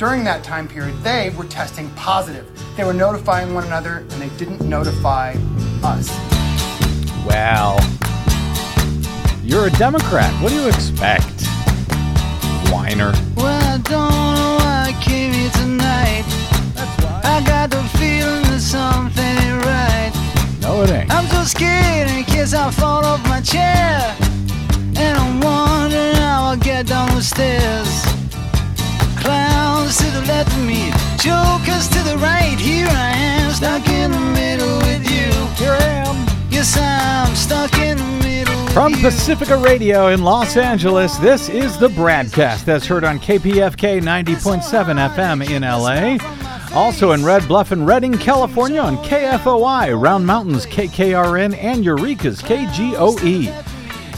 during that time period, they were testing positive. They were notifying one another and they didn't notify us. Well, you're a Democrat. What do you expect? Whiner. Well, I don't know why I came here tonight. That's why. I got the feeling that something ain't right. No, it ain't. I'm so scared in case I fall off my chair. And I'm wondering how I'll get down the stairs. Clowns to the left of me, jokers to the right. Here I am, stuck in the middle with you. Here I am. Yes, I'm stuck in the middle. From. Pacifica Radio in Los Angeles, this is the BradCast that's heard on KPFK 90.7 FM in LA. Also in Red Bluff and Redding, California on KFOI, Round Mountains KKRN, and Eureka's KGOE.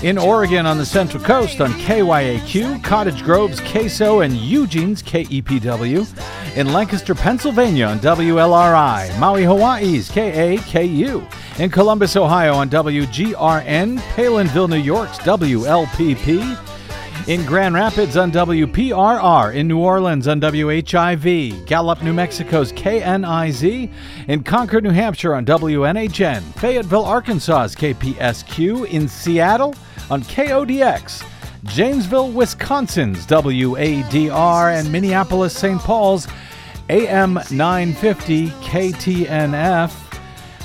In Oregon on the Central Coast on KYAQ, Cottage Grove's KSO, and Eugene's KEPW. In Lancaster, Pennsylvania on WLRI, Maui, Hawaii's KAKU. In Columbus, Ohio on WGRN, Palenville, New York's WLPP. In Grand Rapids on WPRR, in New Orleans on WHIV, Gallup, New Mexico's KNIZ, in Concord, New Hampshire on WNHN, Fayetteville, Arkansas's KPSQ, in Seattle on KODX, Janesville, Wisconsin's WADR, and Minneapolis, St. Paul's AM 950 KTNF.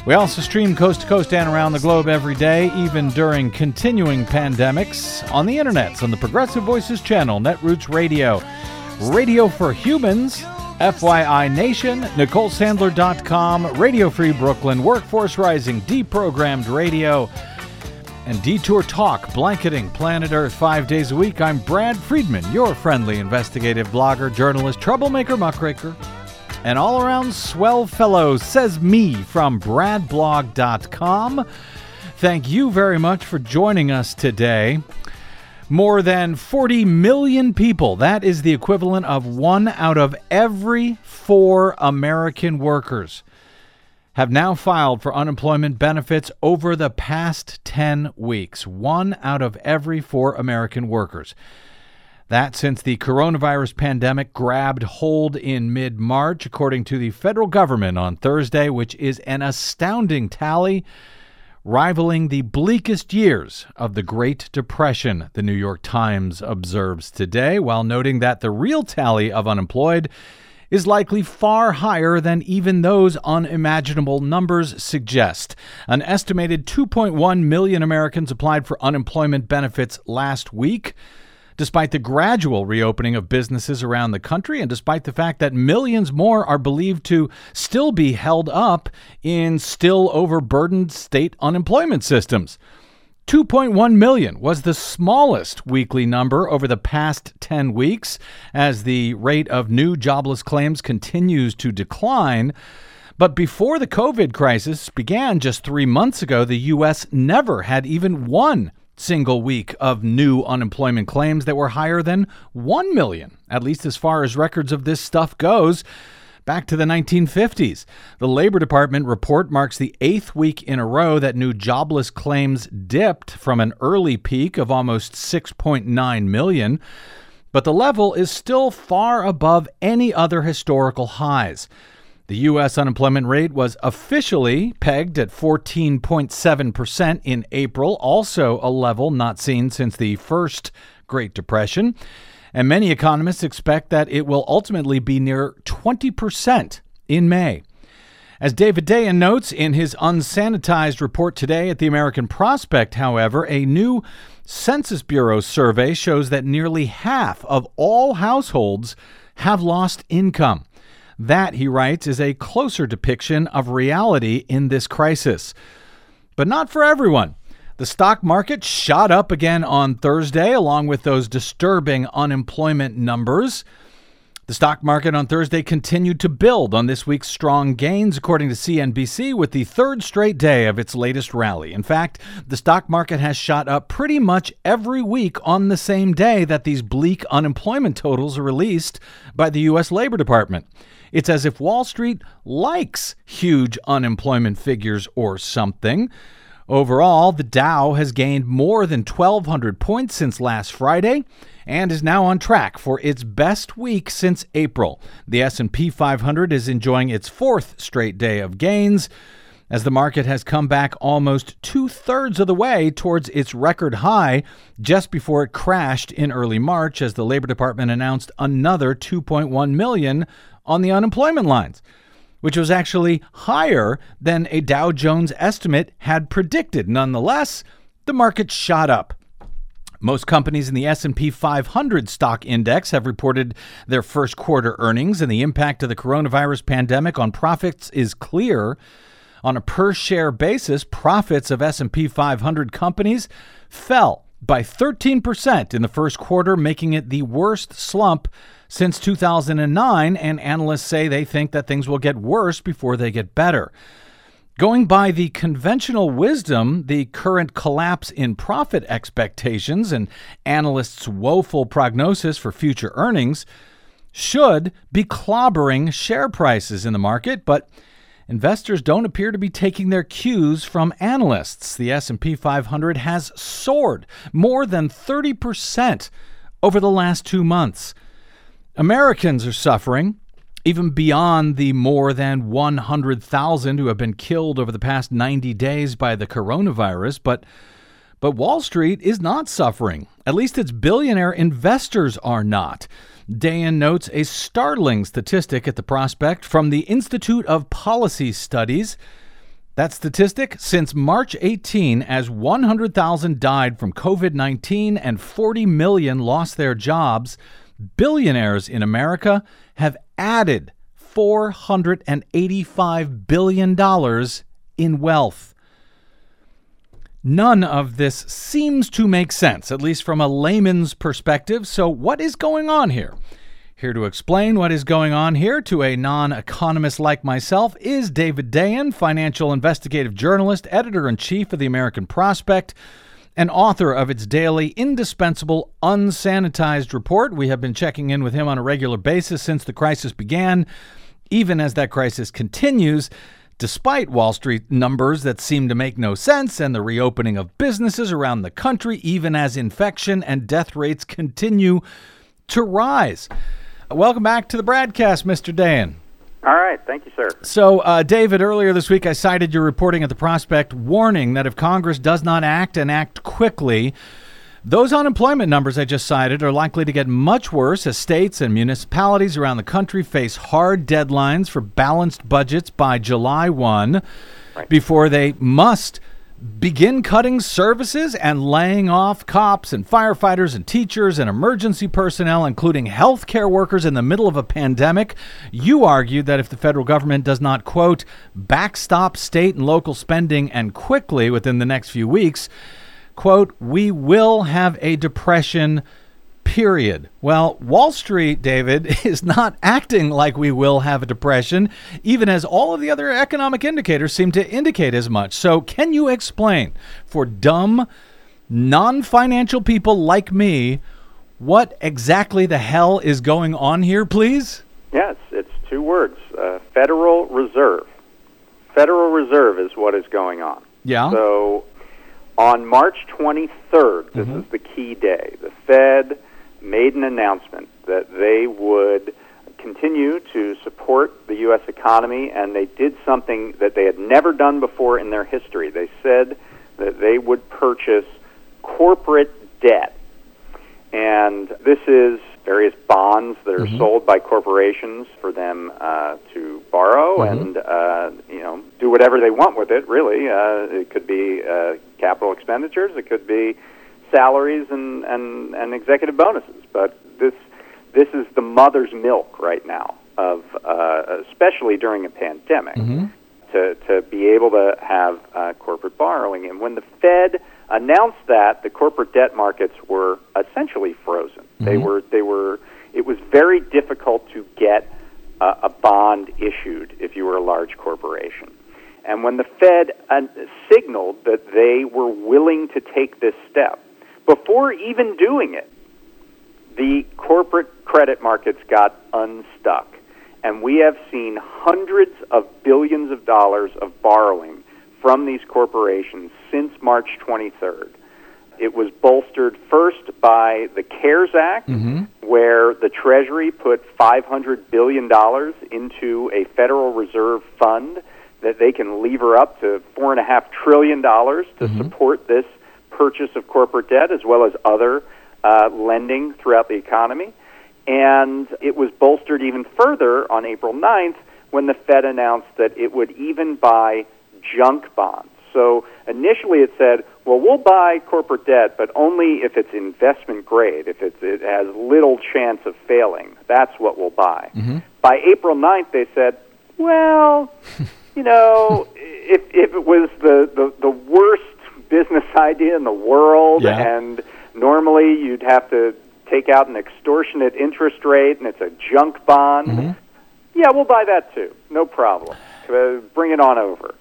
We also stream coast to coast and around the globe every day, even during continuing pandemics, on the internets, on the Progressive Voices channel, Netroots Radio, Radio for Humans, FYI Nation, NicoleSandler.com, Radio Free Brooklyn, Workforce Rising, Deprogrammed Radio, and Detour Talk, blanketing planet Earth five days a week. I'm Brad Friedman, your friendly investigative blogger, journalist, troublemaker, muckraker, and all around swell fellow, says me from bradblog.com. Thank you very much for joining us today. More than 40 million people, that is the equivalent of one out of every four American workers, have now filed for unemployment benefits over the past 10 weeks. One out of every four American workers. That since the coronavirus pandemic grabbed hold in mid March, according to the federal government on Thursday, which is an astounding tally, rivaling the bleakest years of the Great Depression, the New York Times observes today, while noting that the real tally of unemployed is likely far higher than even those unimaginable numbers suggest. An estimated 2.1 million Americans applied for unemployment benefits last week. Despite the gradual reopening of businesses around the country, and despite the fact that millions more are believed to still be held up in still overburdened state unemployment systems. 2.1 million was the smallest weekly number over the past 10 weeks as the rate of new jobless claims continues to decline. But before the COVID crisis began just three months ago, the U.S. never had even one single week of new unemployment claims that were higher than 1 million, at least as far as records of this stuff goes. Back to the 1950s. The Labor Department report marks the eighth week in a row that new jobless claims dipped from an early peak of almost 6.9 million, but the level is still far above any other historical highs. The U.S. unemployment rate was officially pegged at 14.7% in April, also a level not seen since the first Great Depression. And many economists expect that it will ultimately be near 20% in May. As David Dayen notes in his unsanitized report today at the American Prospect, however, a new Census Bureau survey shows that nearly half of all households have lost income. That, he writes, is a closer depiction of reality in this crisis. But not for everyone. The stock market shot up again on Thursday, along with those disturbing unemployment numbers. The stock market on Thursday continued to build on this week's strong gains, according to CNBC, with the third straight day of its latest rally. In fact, the stock market has shot up pretty much every week on the same day that these bleak unemployment totals are released by the U.S. Labor Department. It's as if Wall Street likes huge unemployment figures or something. Overall, the Dow has gained more than 1,200 points since last Friday and is now on track for its best week since April. The S&P 500 is enjoying its fourth straight day of gains as the market has come back almost two thirds of the way towards its record high just before it crashed in early March as the Labor Department announced another 2.1 million on the unemployment lines which was actually higher than a Dow Jones estimate had predicted. Nonetheless, the market shot up. Most companies in the S&P 500 stock index have reported their first quarter earnings and the impact of the coronavirus pandemic on profits is clear. On a per share basis, profits of S&P 500 companies fell by 13% in the first quarter, making it the worst slump since 2009, and analysts say they think that things will get worse before they get better. Going by the conventional wisdom, the current collapse in profit expectations and analysts' woeful prognosis for future earnings should be clobbering share prices in the market, but investors don't appear to be taking their cues from analysts. The S&P 500 has soared more than 30% over the last 2 months. Americans are suffering, even beyond the more than 100,000 who have been killed over the past 90 days by the coronavirus, but but Wall Street is not suffering. At least its billionaire investors are not. Dayen notes a startling statistic at the prospect from the Institute of Policy Studies. That statistic since March 18, as 100,000 died from COVID 19 and 40 million lost their jobs, billionaires in America have added $485 billion in wealth. None of this seems to make sense, at least from a layman's perspective. So, what is going on here? Here to explain what is going on here to a non economist like myself is David Dayen, financial investigative journalist, editor in chief of the American Prospect and author of its daily indispensable unsanitized report. We have been checking in with him on a regular basis since the crisis began, even as that crisis continues. Despite Wall Street numbers that seem to make no sense and the reopening of businesses around the country, even as infection and death rates continue to rise. Welcome back to the BradCast, Mr. Dayen. All right. Thank you, sir. So, uh, David, earlier this week I cited your reporting at the Prospect warning that if Congress does not act and act quickly, those unemployment numbers I just cited are likely to get much worse as states and municipalities around the country face hard deadlines for balanced budgets by July 1 right. before they must begin cutting services and laying off cops and firefighters and teachers and emergency personnel, including healthcare workers in the middle of a pandemic. You argued that if the federal government does not, quote, backstop state and local spending and quickly within the next few weeks, quote, we will have a depression period. Well, Wall Street, David, is not acting like we will have a depression, even as all of the other economic indicators seem to indicate as much. So, can you explain for dumb, non financial people like me what exactly the hell is going on here, please? Yes, it's two words uh, Federal Reserve. Federal Reserve is what is going on. Yeah. So, on March 23rd, this mm-hmm. is the key day, the Fed made an announcement that they would continue to support the U.S. economy, and they did something that they had never done before in their history. They said that they would purchase corporate debt. And this is various bonds that are mm-hmm. sold by corporations for them uh, to borrow mm-hmm. and uh, you know do whatever they want with it. Really, uh, it could be uh, capital expenditures. It could be salaries and, and, and executive bonuses. But this this is the mother's milk right now of uh, especially during a pandemic mm-hmm. to to be able to have uh, corporate borrowing. And when the Fed announced that, the corporate debt markets were essentially frozen. Mm-hmm. They were they were it was very difficult to get a, a bond issued if you were a large corporation. And when the Fed uh, signaled that they were willing to take this step, before even doing it, the corporate credit markets got unstuck. And we have seen hundreds of billions of dollars of borrowing from these corporations since March 23rd. It was bolstered first by the CARES Act, where the Treasury put $500 billion into a Federal Reserve fund that they can lever up to $4.5 trillion to support this purchase of corporate debt as well as other uh, lending throughout the economy. And it was bolstered even further on April 9th when the Fed announced that it would even buy junk bonds. So initially it said, well, we'll buy corporate debt, but only if it's investment grade, if it's, it has little chance of failing. That's what we'll buy. By April 9th, they said, well, you know, if, if it was the, the, the worst business idea in the world Yeah. and normally you'd have to take out an extortionate interest rate and it's a junk bond, Mm-hmm. yeah, we'll buy that too. No problem. Uh, bring it on over.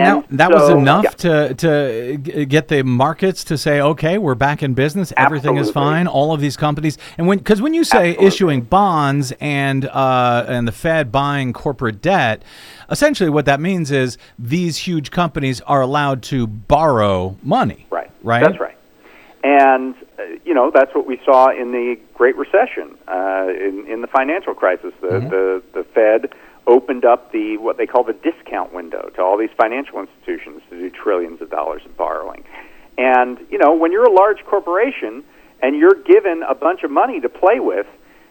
And, that, that was enough yeah. to to get the markets to say, okay, we're back in business. Everything is fine. All of these companies, and when because when you say Absolutely. issuing bonds and uh, and the Fed buying corporate debt, essentially what that means is these huge companies are allowed to borrow money. Right. Right. That's right. And uh, you know that's what we saw in the Great Recession, uh, in in the financial crisis. The Mm-hmm. the the Fed opened up the what they call the discount window to all these financial institutions to do trillions of dollars of borrowing. And you know when you're a large corporation and you're given a bunch of money to play with.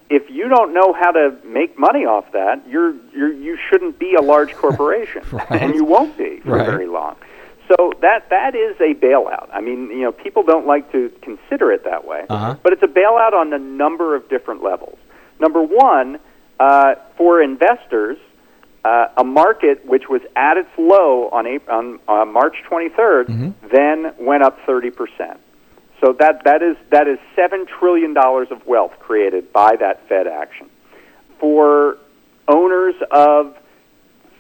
If you don't know how to make money off that, you're, you're you shouldn't be a large corporation, Right. and you won't be for Right. very long. So that that is a bailout. I mean, you know, people don't like to consider it that way, Uh-huh. but it's a bailout on a number of different levels. Number one, uh, for investors, uh, a market which was at its low on, April, on uh, March 23rd then went up 30 percent. So that that is that is seven trillion dollars of wealth created by that Fed action. For owners of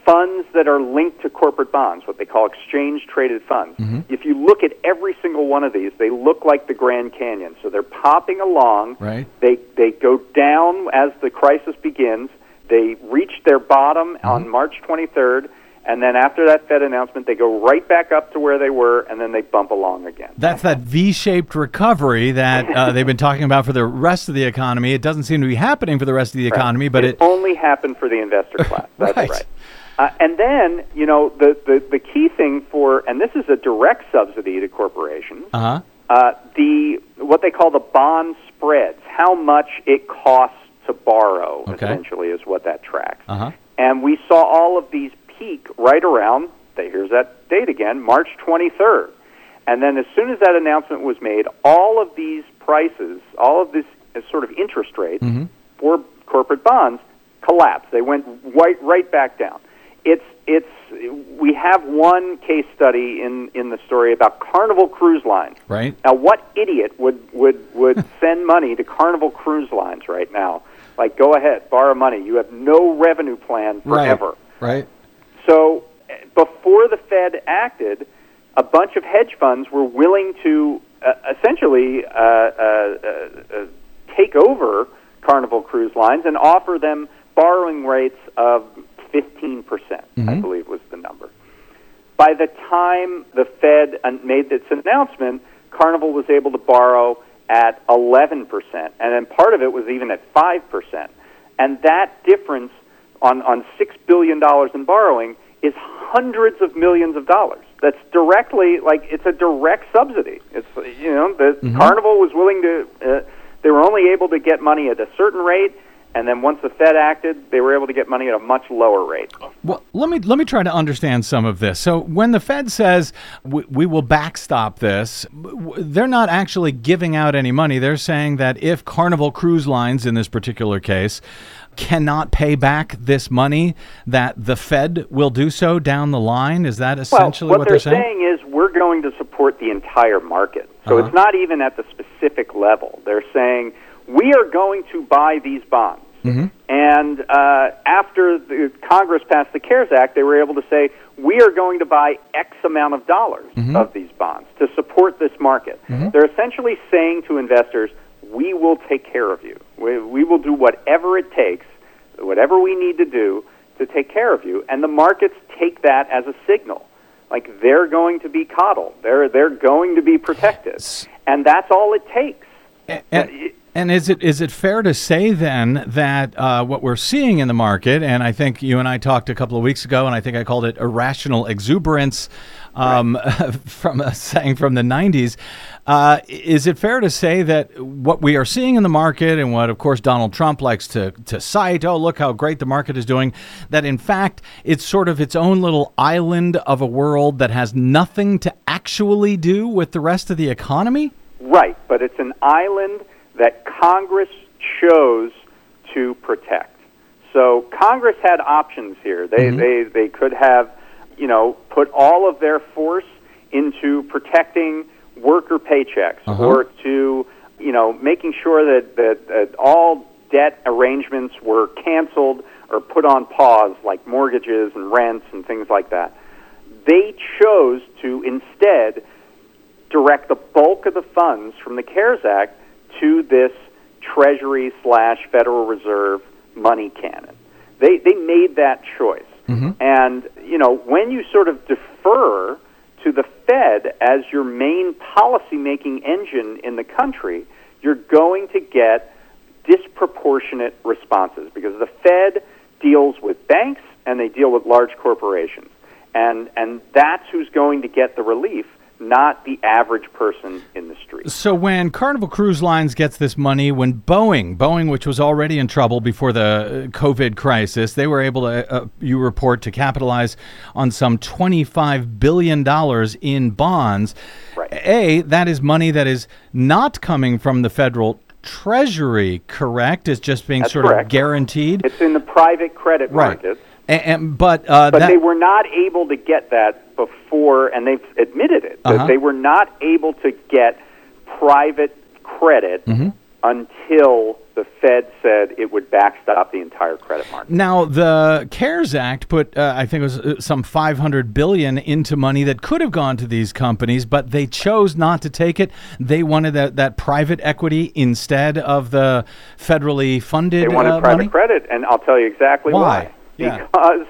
funds that are linked to corporate bonds, what they call exchange traded funds. If you look at every single one of these, they look like the Grand Canyon. So they're popping along. Right. They they go down as the crisis begins. They reached their bottom on March 23rd, and then after that Fed announcement, they go right back up to where they were, and then they bump along again. That's that V-shaped recovery that uh, they've been talking about for the rest of the economy. It doesn't seem to be happening for the rest of the economy, but it only happened for the investor class. That's Right. right. Uh, and then, you know, the, the, the key thing for, and this is a direct subsidy to corporations, uh-huh. uh, the what they call the bond spreads, how much it costs to borrow, Okay. essentially, is what that tracks. Uh-huh. And we saw all of these peak right around, here's that date again, March 23rd. And then as soon as that announcement was made, all of these prices, all of this uh, sort of interest rates for corporate bonds collapsed. They went right, right back down. It's, it's, we have one case study in, in the story about Carnival Cruise Lines. Right. Now, what idiot would, would, would send money to Carnival Cruise Lines right now? Like, go ahead, borrow money. You have no revenue plan forever. Right. So, eh, before the Fed acted, a bunch of hedge funds were willing to uh, essentially uh, uh, uh, take over Carnival Cruise Lines and offer them borrowing rates of 15%, I believe was the number. By the time the Fed made this announcement, Carnival was able to borrow at 11%, and then part of it was even at 5%. And that difference on, on $6 billion in borrowing is hundreds of millions of dollars. That's directly, like, it's a direct subsidy. It's, you know, the Carnival was willing to, uh, they were only able to get money at a certain rate, and then once the Fed acted, they were able to get money at a much lower rate. Well, let me let me try to understand some of this. So, when the Fed says we, we will backstop this, they're not actually giving out any money. They're saying that if Carnival Cruise Lines, in this particular case, cannot pay back this money, that the Fed will do so down the line. Is that essentially well, what, they're, saying? What they're saying? is we're going to support the entire market. So Uh-huh. it's not even at the specific level. They're saying we are going to buy these bonds. Mm-hmm. And uh, after the Congress passed the CARES Act, they were able to say we are going to buy X amount of dollars Mm-hmm. of these bonds to support this market. They're essentially saying to investors, we will take care of you. We, we will do whatever it takes, whatever we need to do to take care of you. And the markets take that as a signal like they're going to be coddled. They're they're going to be protected, and that's all it takes. And, and is it is it fair to say then that uh, what we're seeing in the market, and I think you and I talked a couple of weeks ago, and I think I called it irrational exuberance, um, right. from a saying from the '90s. Uh, is it fair to say that what we are seeing in the market, and what of course Donald Trump likes to to cite, oh look how great the market is doing, that in fact it's sort of its own little island of a world that has nothing to actually do with the rest of the economy? Right, but it's an island that Congress chose to protect. So Congress had options here. They mm-hmm. they they could have, you know, put all of their force into protecting worker paychecks uh-huh. or to, you know, making sure that, that that all debt arrangements were canceled or put on pause like mortgages and rents and things like that. They chose to instead direct the bulk of the funds from the CARES Act to this Treasury slash Federal Reserve money cannon. They they made that choice, mm-hmm. and you know when you sort of defer to the Fed as your main policy making engine in the country, you're going to get disproportionate responses because the Fed deals with banks and they deal with large corporations, and and that's who's going to get the relief not the average person in the street. So when Carnival Cruise Lines gets this money, when Boeing, Boeing, which was already in trouble before the COVID crisis, they were able to, uh, you report, to capitalize on some $25 billion in bonds. Right. A, that is money that is not coming from the federal Treasury, correct? It's just being That's sort correct. of guaranteed. It's in the private credit right. markets. And, and, but uh, but that, they were not able to get that before, and they've admitted it. Uh-huh. That they were not able to get private credit mm-hmm. until the Fed said it would backstop the entire credit market. Now, the CARES Act put, uh, I think it was uh, some 500 billion into money that could have gone to these companies, but they chose not to take it. They wanted that, that private equity instead of the federally funded. They wanted uh, private money? credit, and I'll tell you exactly why. why. Yeah. Because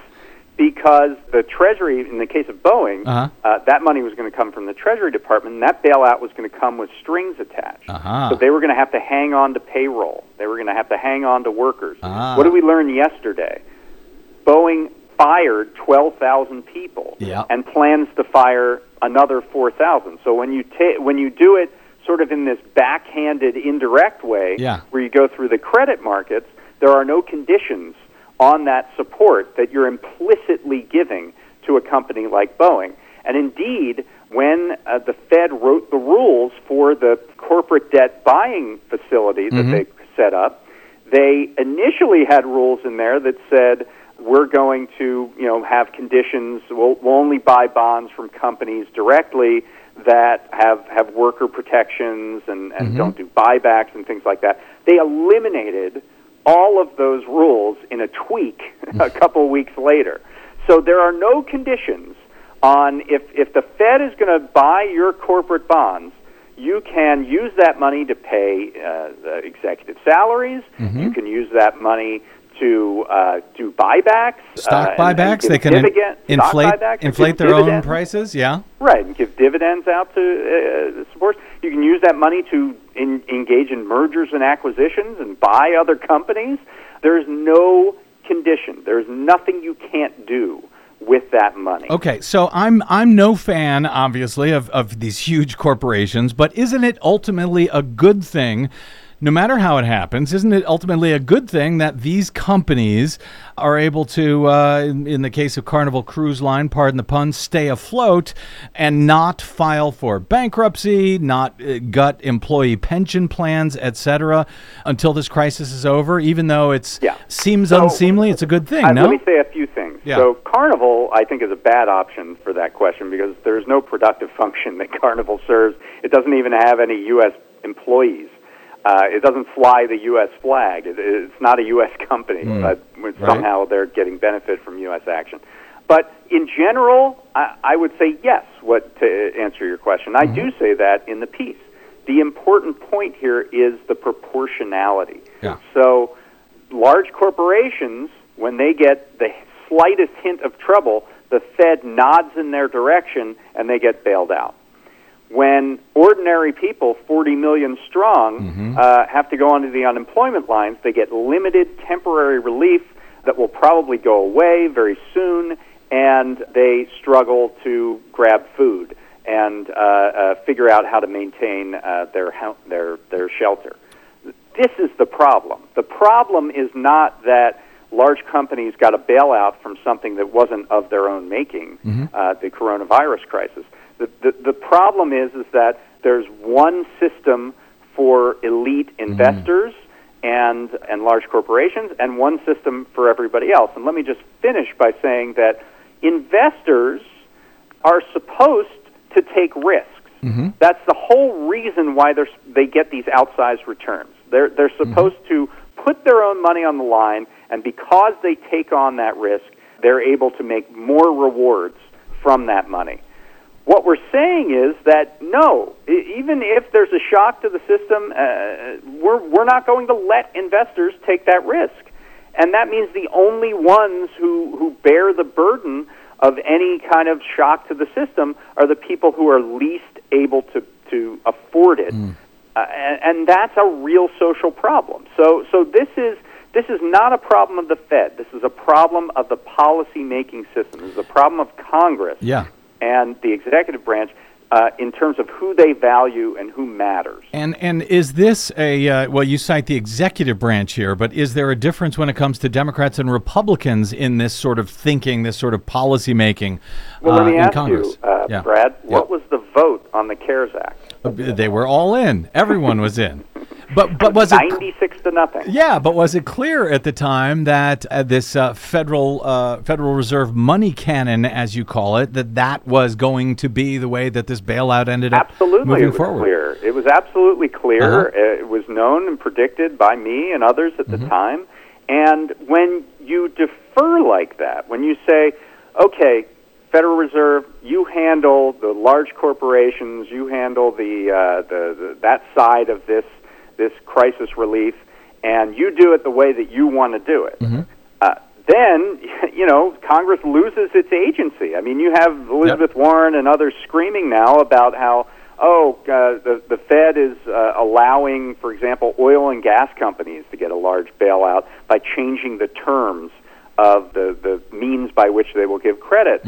because the Treasury, in the case of Boeing, Uh-huh. uh, that money was going to come from the Treasury Department, and that bailout was going to come with strings attached. Uh-huh. So they were going to have to hang on to payroll. They were going to have to hang on to workers. Ah. What did we learn yesterday? Boeing fired 12,000 people Yeah. and plans to fire another 4,000. So when you ta- when you do it sort of in this backhanded indirect way Yeah. where you go through the credit markets, there are no conditions on that support that you're implicitly giving to a company like Boeing. And indeed, when uh, the Fed wrote the rules for the corporate debt buying facility that Mhm. they set up, they initially had rules in there that said we're going to, you know, have conditions. We'll, we'll only buy bonds from companies directly that have have worker protections and, and Mhm. don't do buybacks and things like that. They eliminated all of those rules in a tweak a couple weeks later. So there are no conditions on if if the Fed is going to buy your corporate bonds, you can use that money to pay uh, the executive salaries. Mm-hmm. You can use that money to uh, do buybacks, Stock uh, and buybacks, they can dividend- stock inflate buybacks, inflate their own prices. Yeah. Right, and give dividends out to uh, support. You can use that money to in, engage in mergers and acquisitions and buy other companies. There's no condition. There's nothing you can't do with that money. Okay, so I'm I'm no fan, obviously, of, of these huge corporations, but isn't it ultimately a good thing? No matter how it happens, isn't it ultimately a good thing that these companies are able to, uh, in, the case of Carnival Cruise Line, pardon the pun, stay afloat and not file for bankruptcy, not uh, gut employee pension plans, etc., until this crisis is over? Even though it Yeah. seems So, unseemly, it's a good thing. Uh, no, Let me say a few things. Yeah. So Carnival, I think, is a bad option for that question because there's no productive function that Carnival serves. It doesn't even have any U.S. employees. Uh, it doesn't fly the U.S. flag. It, it's not a U.S. company, Mm. but Right. somehow they're getting benefit from U.S. action. But in general, I, I would say yes. What to answer your question, I do say that in the piece. The important point here is the proportionality. Yeah. So, large corporations, when they get the slightest hint of trouble, the Fed nods in their direction and they get bailed out. When ordinary people, 40 million strong, uh, have to go onto the unemployment lines, they get limited temporary relief that will probably go away very soon, and they struggle to grab food and uh, uh, figure out how to maintain uh, their, their, their shelter. This is the problem. The problem is not that large companies got a bailout from something that wasn't of their own making, uh, the coronavirus crisis. The, the, the problem is, is that there's one system for elite mm-hmm. investors and, and large corporations and one system for everybody else. And let me just finish by saying that investors are supposed to take risks. Mm-hmm. That's the whole reason why they're, they get these outsized returns. They're, they're mm-hmm. supposed to put their own money on the line, and because they take on that risk, they're able to make more rewards from that money. What we're saying is that no, even if there's a shock to the system, uh, we're, we're not going to let investors take that risk. And that means the only ones who, who bear the burden of any kind of shock to the system are the people who are least able to, to afford it. Uh, and, and that's a real social problem. So, so this is this is not a problem of the Fed. This is a problem of the policy making system. This is a problem of Congress Yeah. And the executive branch uh, in terms of who they value and who matters. And and is this a uh, well? You cite the executive branch here, but is there a difference when it comes to Democrats and Republicans in this sort of thinking, this sort of policy making Well, uh, let me in ask Congress? you, uh, Yeah. Brad, Yeah. what was the vote on the CARES Act? Uh, They were all in. Everyone was in. But but was it? Ninety-six to nothing. Yeah, but was it clear at the time that uh, this uh, federal uh, Federal Reserve money cannon, as you call it, that that was going to be the way that this bailout ended up Absolutely, moving it was forward? clear. It was absolutely clear. Uh-huh. Uh, It was known and predicted by me and others at Mm-hmm. the time. And when you defer like that, when you say, "Okay, Federal Reserve, you handle the large corporations, you handle the, uh, the, the that side of this this crisis relief, and you do it the way that you want to do it." Uh, then, you know, Congress loses its agency. I mean, you have Elizabeth Warren and others screaming now about how, oh, uh, the, the Fed is uh, allowing, for example, oil and gas companies to get a large bailout by changing the terms of the, the means by which they will give credit.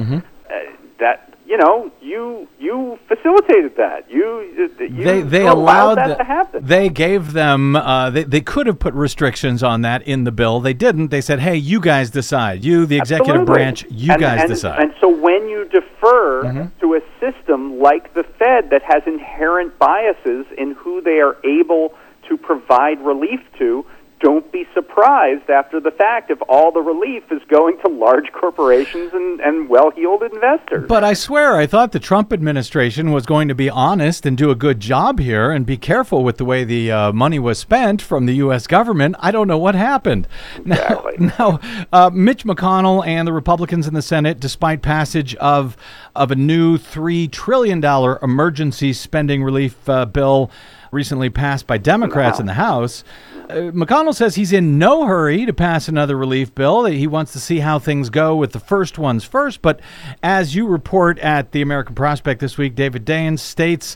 Uh, that, you know, you you facilitated that. You, you they they allowed allowed that the- to happen. They gave them. Uh, they they could have put restrictions on that in the bill. They didn't. They said, "Hey, you guys decide. You, the executive Absolutely. branch, you And- guys and- decide." And so when you defer Mm-hmm. to a system like the Fed that has inherent biases in who they are able to provide relief to, don't be surprised after the fact if all the relief is going to large corporations and, and well-heeled investors. But I swear, I thought the Trump administration was going to be honest and do a good job here and be careful with the way the uh, money was spent from the U.S. government. I don't know what happened. Exactly. Now, now uh, Mitch McConnell and the Republicans in the Senate, despite passage of of a new three trillion dollar emergency spending relief uh, bill recently passed by Democrats in the House. Uh, McConnell says he's in no hurry to pass another relief bill. He wants to see how things go with the first ones first. But as you report at the American Prospect this week, David Dayen states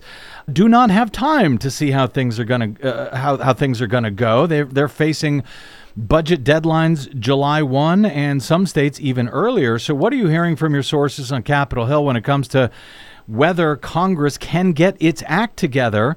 do not have time to see how things are going to uh, how how things are going to go. They they're facing budget deadlines July 1 and some states even earlier. So what are you hearing from your sources on Capitol Hill when it comes to whether Congress can get its act together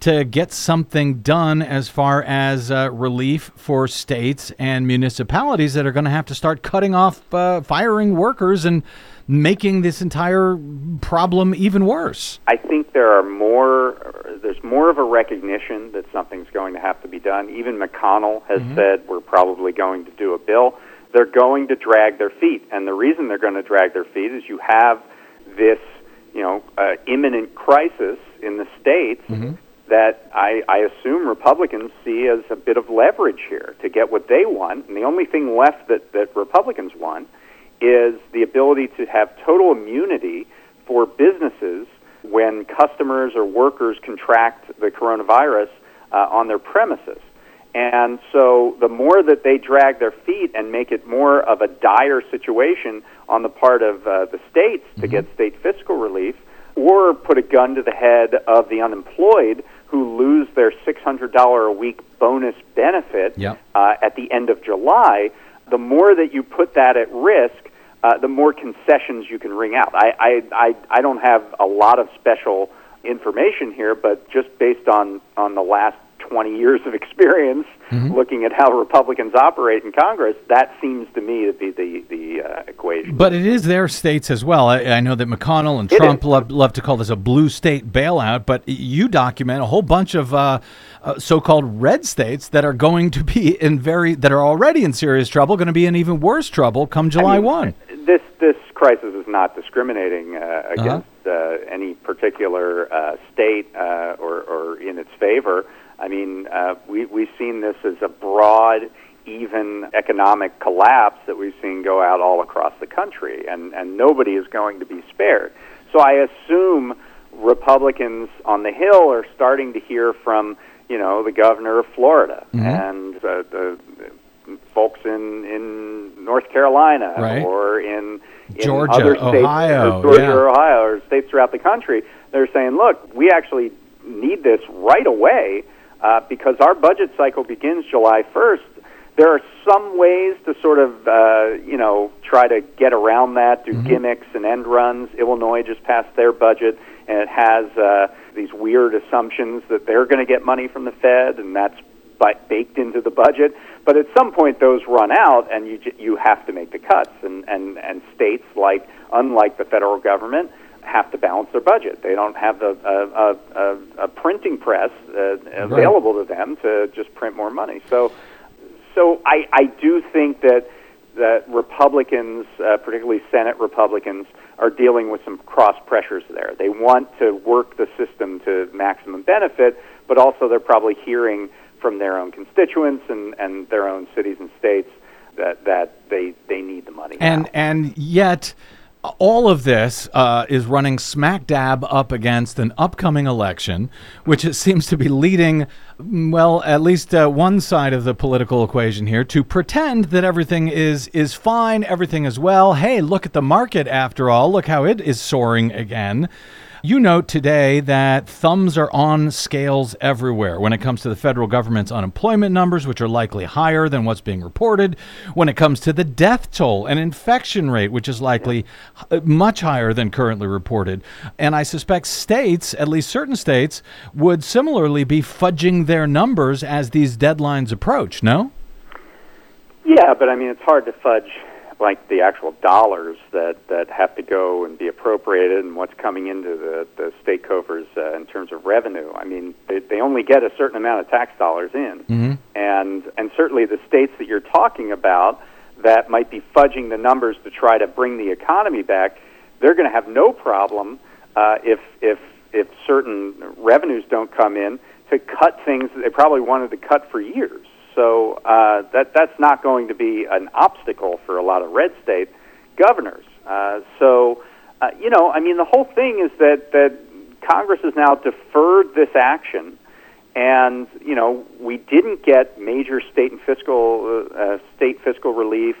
to get something done as far as uh, relief for states and municipalities that are going to have to start cutting off uh, firing workers and making this entire problem even worse. I think there are more. There's more of a recognition that something's going to have to be done. Even McConnell has said we're probably going to do a bill. They're going to drag their feet, and the reason they're going to drag their feet is you have this, you know, uh, imminent crisis in the states that I, I assume Republicans see as a bit of leverage here to get what they want. And the only thing left that, that Republicans want is the ability to have total immunity for businesses when customers or workers contract the coronavirus uh, on their premises. And so the more that they drag their feet and make it more of a dire situation on the part of uh, the states to Mm-hmm. get state fiscal relief, or put a gun to the head of the unemployed who lose their $600 a week bonus benefit Yep. uh, at the end of July, the more that you put that at risk, uh, the more concessions you can wring out. I, I, I, I don't have a lot of special information here, but just based on, on the last 20 years of experience looking at how Republicans operate in Congress, that seems to me to be the, the uh, equation. But it is their states as well. I, I know that McConnell and It Trump love, love to call this a blue state bailout, but you document a whole bunch of uh, uh, so-called red states that are going to be in very that are already in serious trouble, going to be in even worse trouble come July I mean, one. This this crisis is not discriminating uh, against uh any particular uh, state uh, or, or in its favor. I mean, uh, we we've seen this as a broad, even economic collapse that we've seen go out all across the country, and and nobody is going to be spared. So I assume Republicans on the Hill are starting to hear from you know the governor of Florida and uh, the folks in in North Carolina Right. or in, in Georgia, other states, Ohio, or Georgia yeah. or Ohio, or states throughout the country. They're saying, look, we actually need this right away uh, because our budget cycle begins July 1st. There are some ways to sort of, uh, you know, try to get around that, do gimmicks and end runs. Illinois just passed their budget, and it has uh, these weird assumptions that they're going to get money from the Fed, and that's baked into the budget. But at some point, those run out, and you you have to make the cuts. And and and states like unlike the federal government have to balance their budget. They don't have the a, a, a, a printing press uh, available to them to just print more money. So so I, I do think that that Republicans, uh, particularly Senate Republicans, are dealing with some cross pressures there. They want to work the system to maximum benefit, but also they're probably hearing from their own constituents and, and their own cities and states that, that they, they need the money. And now. and yet, all of this uh, is running smack dab up against an upcoming election, which it seems to be leading, well, at least uh, one side of the political equation here to pretend that everything is is fine, everything is well. Hey, look at the market after all. Look how it is soaring again. You note today that thumbs are on scales everywhere when it comes to the federal government's unemployment numbers, which are likely higher than what's being reported, when it comes to the death toll and infection rate, which is likely much higher than currently reported. And I suspect states, at least certain states, would similarly be fudging their numbers as these deadlines approach, no? Yeah, but I mean, it's hard to fudge like the actual dollars that, that have to go and be appropriated and what's coming into the, the state coffers uh, in terms of revenue. I mean, they, they only get a certain amount of tax dollars in. And, and certainly the states that you're talking about that might be fudging the numbers to try to bring the economy back, they're going to have no problem uh, if, if, if certain revenues don't come in to cut things that they probably wanted to cut for years. So uh, that that's not going to be an obstacle for a lot of red state governors. Uh, so uh, you know, I mean, the whole thing is that that Congress has now deferred this action, and you know, we didn't get major state and fiscal uh, uh, state fiscal relief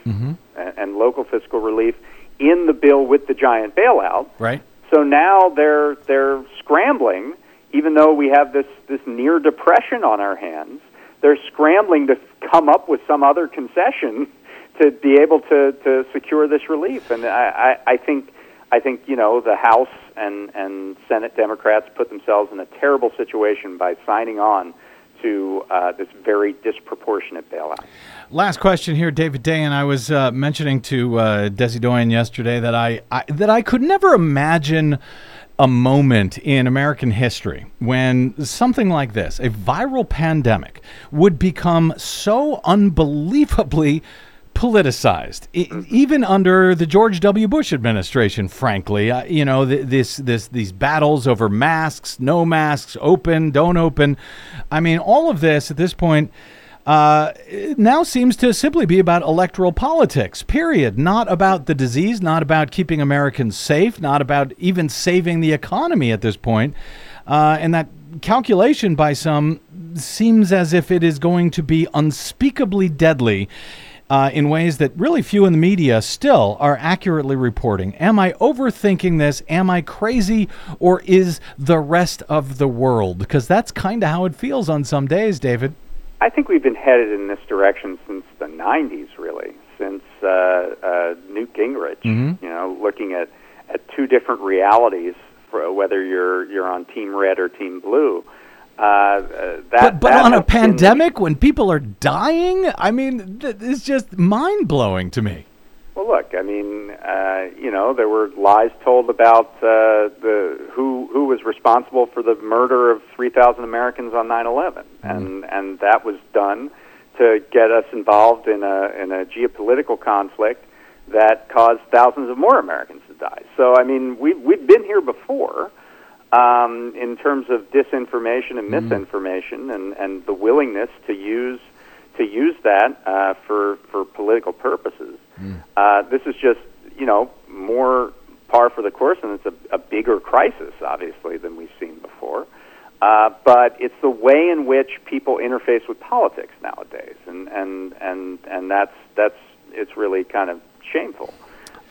and, and local fiscal relief in the bill with the giant bailout. Right. So now they're they're scrambling, even though we have this this near depression on our hands. They're scrambling to come up with some other concession to be able to, to secure this relief. And I, I, I think I think you know the House and and Senate Democrats put themselves in a terrible situation by signing on to uh, this very disproportionate bailout. Last question here, David Dayen, I was uh, mentioning to uh, Desi Doyen yesterday that I, I that I could never imagine a moment in American history when something like this, a viral pandemic, would become so unbelievably politicized, even under the George W. Bush administration. Frankly, uh, you know, th- this this these battles over masks, no masks, open, don't open. I mean, all of this at this point uh, now seems to simply be about electoral politics, period. Not about the disease, not about keeping Americans safe, not about even saving the economy at this point. Uh, and that calculation by some seems as if it is going to be unspeakably deadly. Uh, in ways that really few in the media still are accurately reporting. Am I overthinking this? Am I crazy? Or is the rest of the world? Because that's kind of how it feels on some days, David. I think we've been headed in this direction since the 90s, really, since uh, uh, Newt Gingrich, Mhm. you know, looking at, at two different realities, for whether you're, you're on Team Red or Team Blue. Uh, uh, that, But, but that on a been- pandemic when people are dying, I mean, th- it's just mind blowing to me. Well, look, I mean, uh, you know, there were lies told about uh, the who who was responsible for the murder of 3,000 Americans on 9/11, and and that was done to get us involved in a in a geopolitical conflict that caused thousands of more Americans to die. So, I mean, we we've been here before. Um, in terms of disinformation and misinformation, and, and the willingness to use to use that uh, for for political purposes. Uh, this is just you know more par for the course, and it's a, a bigger crisis, obviously, than we've seen before. Uh, but it's the way in which people interface with politics nowadays, and and and and that's that's it's really kind of shameful.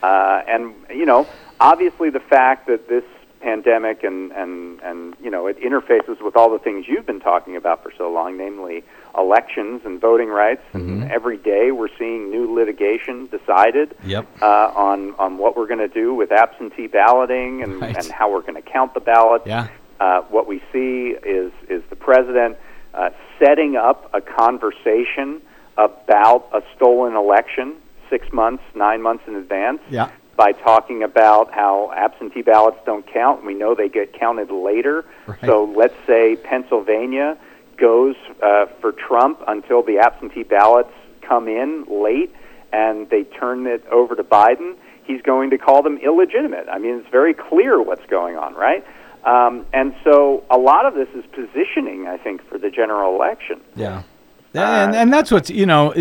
Uh, and you know, obviously, the fact that this pandemic and and and you know it interfaces with all the things you've been talking about for so long, namely elections and voting rights. And every day we're seeing new litigation decided Yep. uh, on on what we're going to do with absentee balloting and, Right. and how we're going to count the ballots. Yeah. Uh, what we see is is the president uh, setting up a conversation about a stolen election six months, nine months in advance. Yeah. By talking about how absentee ballots don't count, we know they get counted later. Right. So let's say Pennsylvania goes uh, for Trump until the absentee ballots come in late and they turn it over to Biden. He's going to call them illegitimate. I mean, it's very clear what's going on, right? Um, and so a lot of this is positioning, I think, for the general election. Yeah. and, and that's what's, you know, i-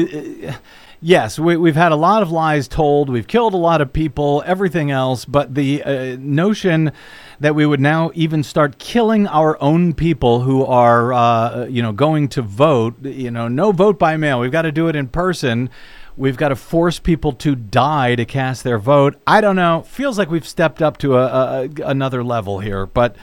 i- yes, we, we've had a lot of lies told. We've killed a lot of people, everything else. But the uh, notion that we would now even start killing our own people who are, uh, you know, going to vote, you know, no vote by mail. We've got to do it in person. We've got to force people to die to cast their vote. I don't know. Feels like we've stepped up to a, a- another level here, but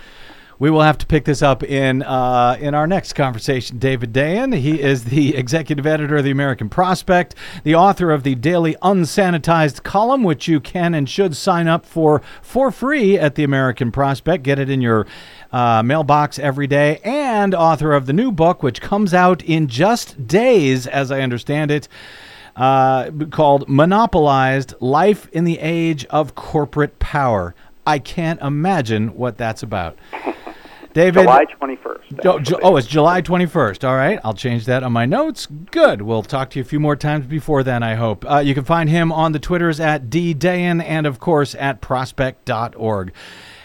we will have to pick this up in uh, in our next conversation. David Dayen, he is the executive editor of the American Prospect, the author of the daily unsanitized column, which you can and should sign up for for free at the American Prospect. Get it in your uh, mailbox every day, and author of the new book, which comes out in just days, as I understand it. Uh, called Monopolized Life in the Age of Corporate Power. I can't imagine what that's about. David. July 21st. Jo- Ju- oh, it's July 21st. All right. I'll change that on my notes. Good. We'll talk to you a few more times before then, I hope. Uh, you can find him on the Twitters at ddayen and, of course, at prospect.org.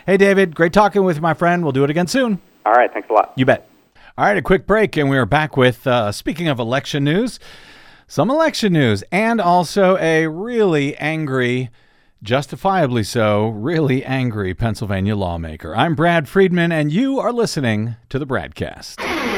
Hey, David. Great talking with you, my friend. We'll do it again soon. All right, thanks a lot. You bet. All right, a quick break, and we are back with, uh, speaking of election news, some election news, and also a really angry, justifiably so, really angry Pennsylvania lawmaker. I'm Brad Friedman, and you are listening to the BradCast.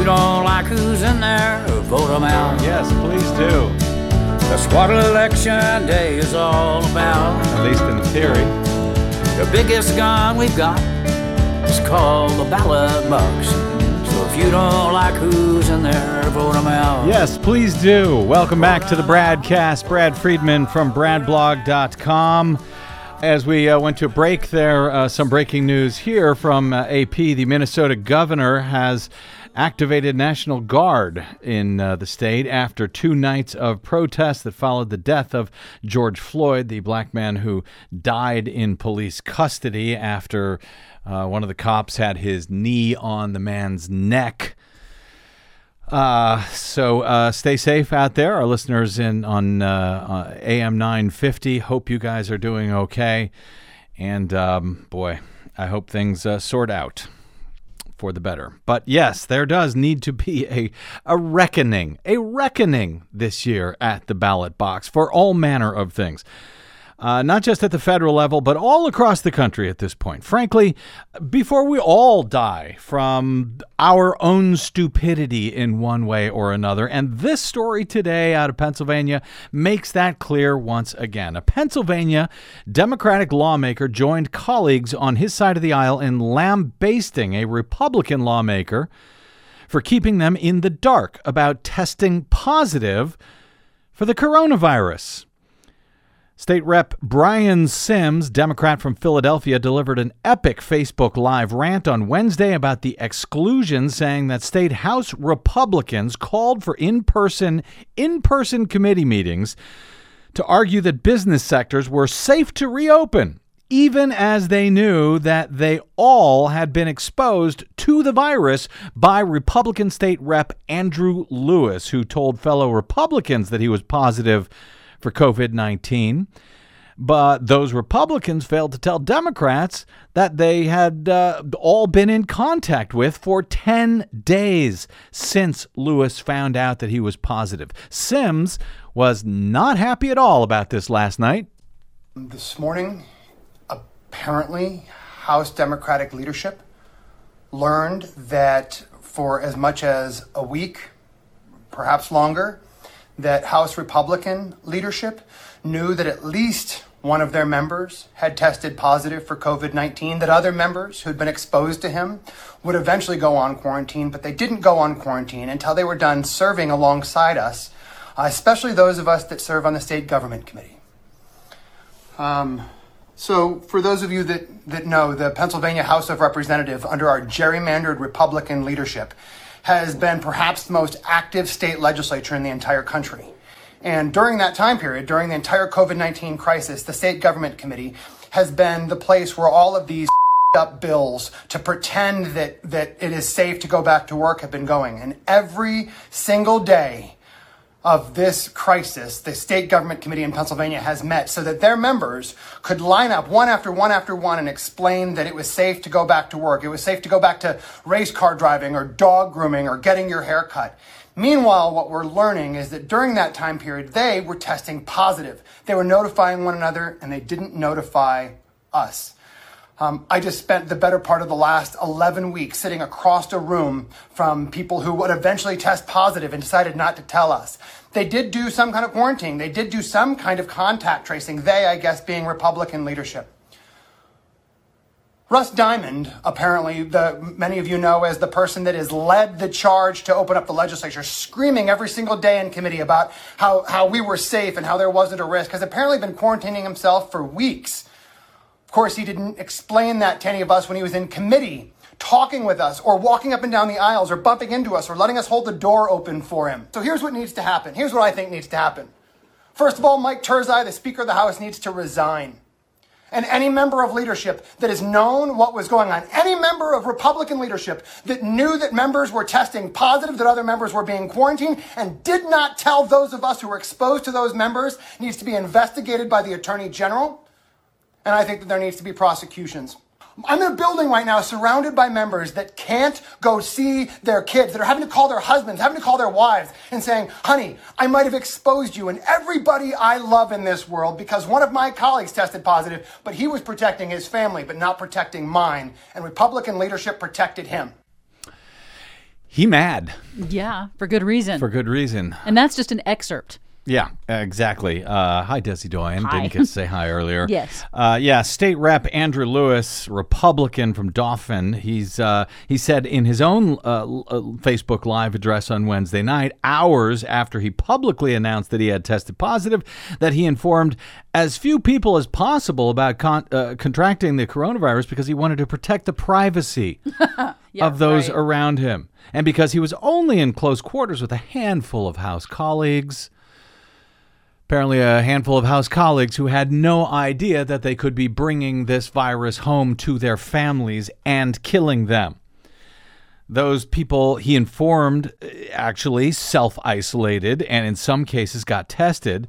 You don't like who's in there, vote them out. Yes, please do. That's what election day is all about. At least in theory. The biggest gun we've got is called the ballot box. So if you don't like who's in there, vote them out. Yes, please do. Welcome back to the BradCast. Brad Friedman from bradblog.com. As we uh, went to break there, uh, some breaking news here from uh, AP. The Minnesota governor has activated National Guard in uh, the state after two nights of protests that followed the death of George Floyd, the black man who died in police custody after uh, one of the cops had his knee on the man's neck. Uh, so uh, stay safe out there. Our listeners in on uh, AM 950. Hope you guys are doing okay. And um, boy, I hope things uh, sort out for the better. But yes, there does need to be a, a reckoning, a reckoning this year at the ballot box for all manner of things uh, not just at the federal level, but all across the country at this point. Frankly, before we all die from our own stupidity in one way or another. And this story today out of Pennsylvania makes that clear once again. A Pennsylvania Democratic lawmaker joined colleagues on his side of the aisle in lambasting a Republican lawmaker for keeping them in the dark about testing positive for the coronavirus. State Rep Brian Sims, Democrat from Philadelphia, delivered an epic Facebook Live rant on Wednesday about the exclusion, saying that state House Republicans called for in-person in-person committee meetings to argue that business sectors were safe to reopen, even as they knew that they all had been exposed to the virus by Republican State Rep Andrew Lewis, who told fellow Republicans that he was positive for COVID 19. But those Republicans failed to tell Democrats that they had uh, all been in contact with for 10 days since Lewis found out that he was positive. Sims was not happy at all about this last night. This morning, apparently, House Democratic leadership learned that for as much as a week, perhaps longer, that House Republican leadership knew that at least one of their members had tested positive for COVID 19, that other members who'd been exposed to him would eventually go on quarantine, but they didn't go on quarantine until they were done serving alongside us, uh, especially those of us that serve on the state government committee. Um, so, for those of you that, that know, the Pennsylvania House of Representatives, under our gerrymandered Republican leadership, has been perhaps the most active state legislature in the entire country. And during that time period, during the entire COVID 19 crisis, the state government committee has been the place where all of these up bills to pretend that, that it is safe to go back to work have been going. And every single day, of this crisis, the state government committee in Pennsylvania has met so that their members could line up one after one after one and explain that it was safe to go back to work. It was safe to go back to race car driving or dog grooming or getting your hair cut. Meanwhile, what we're learning is that during that time period, they were testing positive. They were notifying one another and they didn't notify us. Um, I just spent the better part of the last 11 weeks sitting across a room from people who would eventually test positive and decided not to tell us. They did do some kind of quarantine. They did do some kind of contact tracing. They, I guess, being Republican leadership. Russ Diamond, apparently, the, many of you know as the person that has led the charge to open up the legislature, screaming every single day in committee about how, how we were safe and how there wasn't a risk, has apparently been quarantining himself for weeks. Of course, he didn't explain that to any of us when he was in committee, talking with us, or walking up and down the aisles, or bumping into us, or letting us hold the door open for him. So here's what needs to happen. Here's what I think needs to happen. First of all, Mike Turzai, the Speaker of the House, needs to resign. And any member of leadership that has known what was going on, any member of Republican leadership that knew that members were testing positive, that other members were being quarantined, and did not tell those of us who were exposed to those members, needs to be investigated by the Attorney General and I think that there needs to be prosecutions. I'm in a building right now surrounded by members that can't go see their kids, that are having to call their husbands, having to call their wives, and saying, honey, I might have exposed you and everybody I love in this world because one of my colleagues tested positive, but he was protecting his family, but not protecting mine. And Republican leadership protected him. He mad. Yeah, for good reason. For good reason. And that's just an excerpt. Yeah, exactly. Uh, hi, Desi Doyen. Hi. Didn't get to say hi earlier. Yes. Uh, yeah, State Rep Andrew Lewis, Republican from Dauphin. He's uh, he said in his own uh, uh, Facebook Live address on Wednesday night, hours after he publicly announced that he had tested positive, that he informed as few people as possible about con- uh, contracting the coronavirus because he wanted to protect the privacy of those right. around him, and because he was only in close quarters with a handful of House colleagues. Apparently, a handful of House colleagues who had no idea that they could be bringing this virus home to their families and killing them. Those people he informed uh, actually self isolated and in some cases got tested.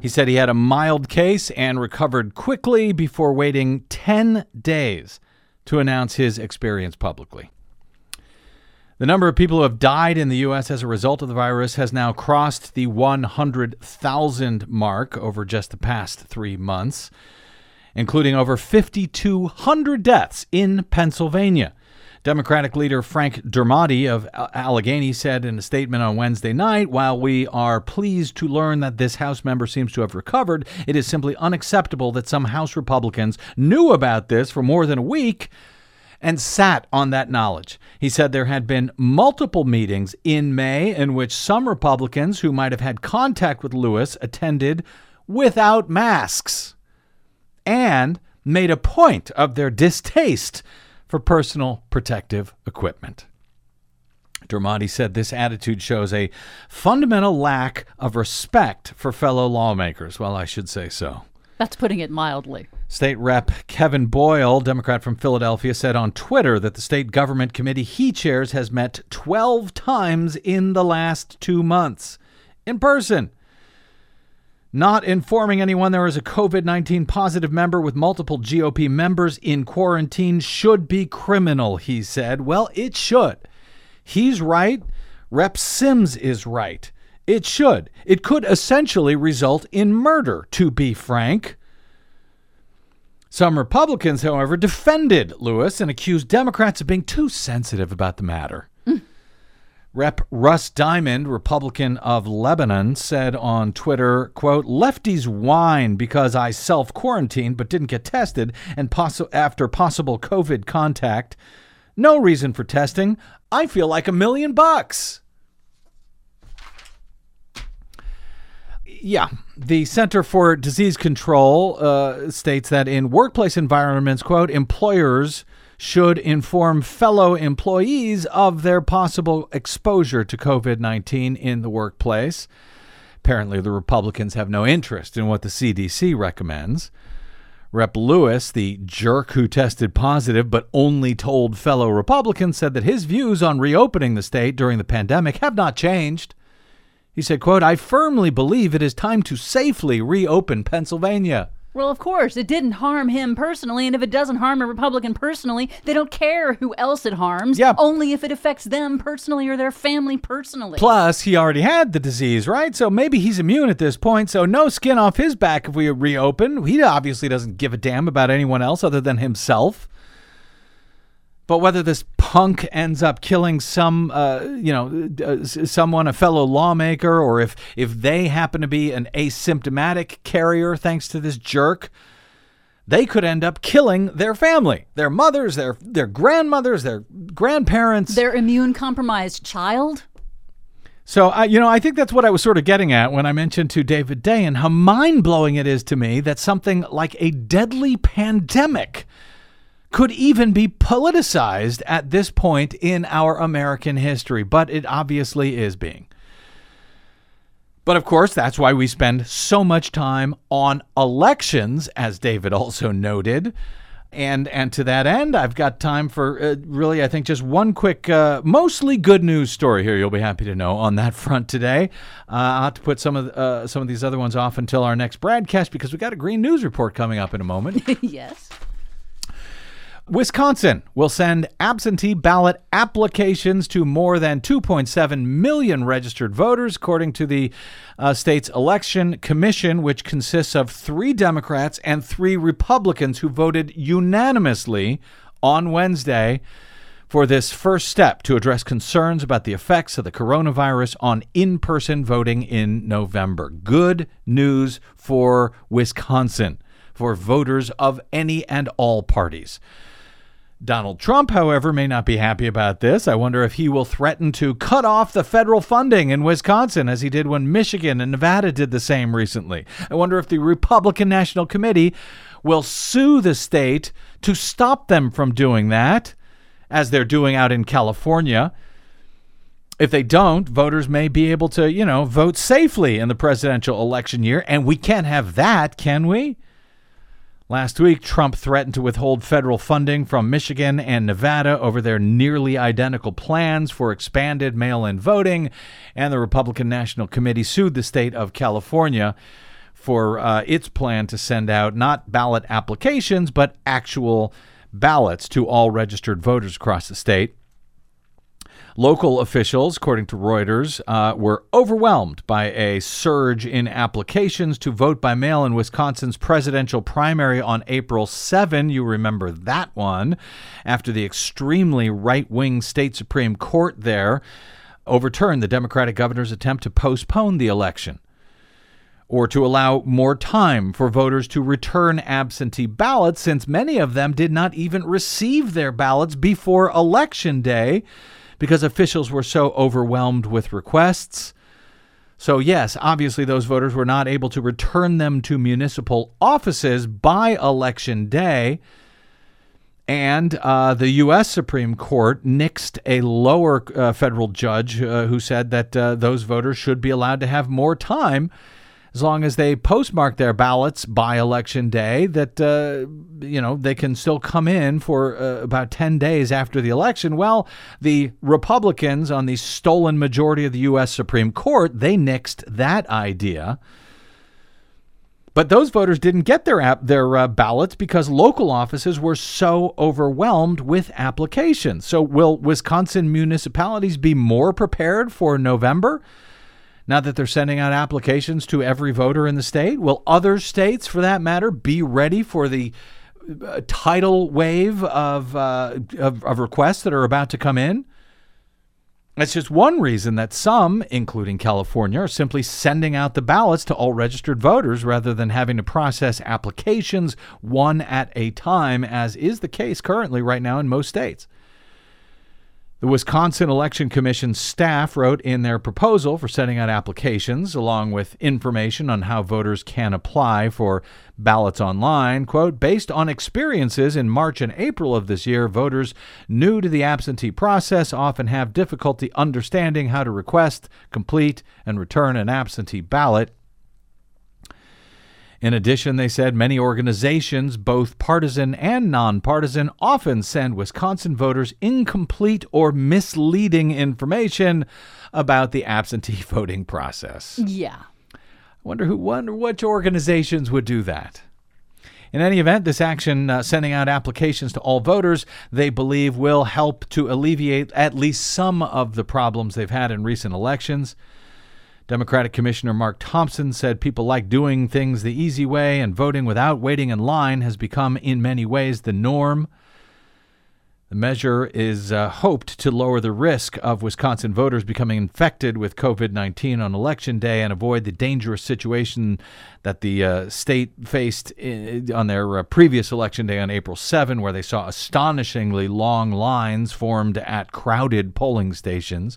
He said he had a mild case and recovered quickly before waiting 10 days to announce his experience publicly. The number of people who have died in the U.S. as a result of the virus has now crossed the 100,000 mark over just the past three months, including over 5,200 deaths in Pennsylvania. Democratic leader Frank Dermody of Allegheny said in a statement on Wednesday night While we are pleased to learn that this House member seems to have recovered, it is simply unacceptable that some House Republicans knew about this for more than a week and sat on that knowledge. He said there had been multiple meetings in May in which some Republicans who might have had contact with Lewis attended without masks and made a point of their distaste for personal protective equipment. Dermody said this attitude shows a fundamental lack of respect for fellow lawmakers. Well, I should say so. That's putting it mildly. State Rep Kevin Boyle, Democrat from Philadelphia, said on Twitter that the state government committee he chairs has met 12 times in the last two months in person. Not informing anyone there is a COVID 19 positive member with multiple GOP members in quarantine should be criminal, he said. Well, it should. He's right. Rep Sims is right. It should. It could essentially result in murder, to be frank. Some Republicans, however, defended Lewis and accused Democrats of being too sensitive about the matter. Rep Russ Diamond, Republican of Lebanon, said on Twitter, quote, lefties whine because I self-quarantined but didn't get tested and possi- after possible COVID contact. No reason for testing. I feel like a million bucks. Yeah, the Center for Disease Control uh, states that in workplace environments, quote, employers should inform fellow employees of their possible exposure to COVID 19 in the workplace. Apparently, the Republicans have no interest in what the CDC recommends. Rep. Lewis, the jerk who tested positive but only told fellow Republicans, said that his views on reopening the state during the pandemic have not changed. He said, quote, I firmly believe it is time to safely reopen Pennsylvania. Well, of course, it didn't harm him personally, and if it doesn't harm a Republican personally, they don't care who else it harms. Yeah. Only if it affects them personally or their family personally. Plus, he already had the disease, right? So maybe he's immune at this point. So no skin off his back if we reopen. He obviously doesn't give a damn about anyone else other than himself. But whether this punk ends up killing some, uh, you know, uh, someone, a fellow lawmaker, or if if they happen to be an asymptomatic carrier thanks to this jerk, they could end up killing their family, their mothers, their their grandmothers, their grandparents. Their immune compromised child? So, I, you know, I think that's what I was sort of getting at when I mentioned to David Dayen how mind blowing it is to me that something like a deadly pandemic could even be politicized at this point in our American history, but it obviously is being. But of course, that's why we spend so much time on elections, as David also noted. And and to that end, I've got time for uh, really, I think, just one quick, uh, mostly good news story here. You'll be happy to know on that front today. Uh, I'll have to put some of uh, some of these other ones off until our next broadcast because we got a green news report coming up in a moment. yes. Wisconsin will send absentee ballot applications to more than 2.7 million registered voters, according to the uh, state's election commission, which consists of three Democrats and three Republicans who voted unanimously on Wednesday for this first step to address concerns about the effects of the coronavirus on in person voting in November. Good news for Wisconsin, for voters of any and all parties. Donald Trump, however, may not be happy about this. I wonder if he will threaten to cut off the federal funding in Wisconsin as he did when Michigan and Nevada did the same recently. I wonder if the Republican National Committee will sue the state to stop them from doing that as they're doing out in California. If they don't, voters may be able to, you know, vote safely in the presidential election year. And we can't have that, can we? Last week, Trump threatened to withhold federal funding from Michigan and Nevada over their nearly identical plans for expanded mail in voting, and the Republican National Committee sued the state of California for uh, its plan to send out not ballot applications, but actual ballots to all registered voters across the state. Local officials, according to Reuters, uh, were overwhelmed by a surge in applications to vote by mail in Wisconsin's presidential primary on April 7. You remember that one, after the extremely right wing state Supreme Court there overturned the Democratic governor's attempt to postpone the election or to allow more time for voters to return absentee ballots, since many of them did not even receive their ballots before Election Day because officials were so overwhelmed with requests. So, yes, obviously, those voters were not able to return them to municipal offices by Election Day. And uh, the U.S. Supreme Court nixed a lower uh, federal judge uh, who said that uh, those voters should be allowed to have more time as long as they postmark their ballots by election day, that uh, you know they can still come in for uh, about ten days after the election. Well, the Republicans on the stolen majority of the U.S. Supreme Court they nixed that idea. But those voters didn't get their app, their uh, ballots because local offices were so overwhelmed with applications. So, will Wisconsin municipalities be more prepared for November? Now that they're sending out applications to every voter in the state? Will other states, for that matter, be ready for the uh, tidal wave of, uh, of, of requests that are about to come in? That's just one reason that some, including California, are simply sending out the ballots to all registered voters rather than having to process applications one at a time, as is the case currently right now in most states. The Wisconsin Election Commission staff wrote in their proposal for sending out applications, along with information on how voters can apply for ballots online, quote, based on experiences in March and April of this year, voters new to the absentee process often have difficulty understanding how to request, complete, and return an absentee ballot. In addition, they said many organizations, both partisan and nonpartisan, often send Wisconsin voters incomplete or misleading information about the absentee voting process. Yeah. I wonder who wonder which organizations would do that. In any event, this action uh, sending out applications to all voters, they believe will help to alleviate at least some of the problems they've had in recent elections. Democratic Commissioner Mark Thompson said people like doing things the easy way, and voting without waiting in line has become, in many ways, the norm. The measure is uh, hoped to lower the risk of Wisconsin voters becoming infected with COVID 19 on Election Day and avoid the dangerous situation that the uh, state faced in, on their uh, previous Election Day on April 7, where they saw astonishingly long lines formed at crowded polling stations.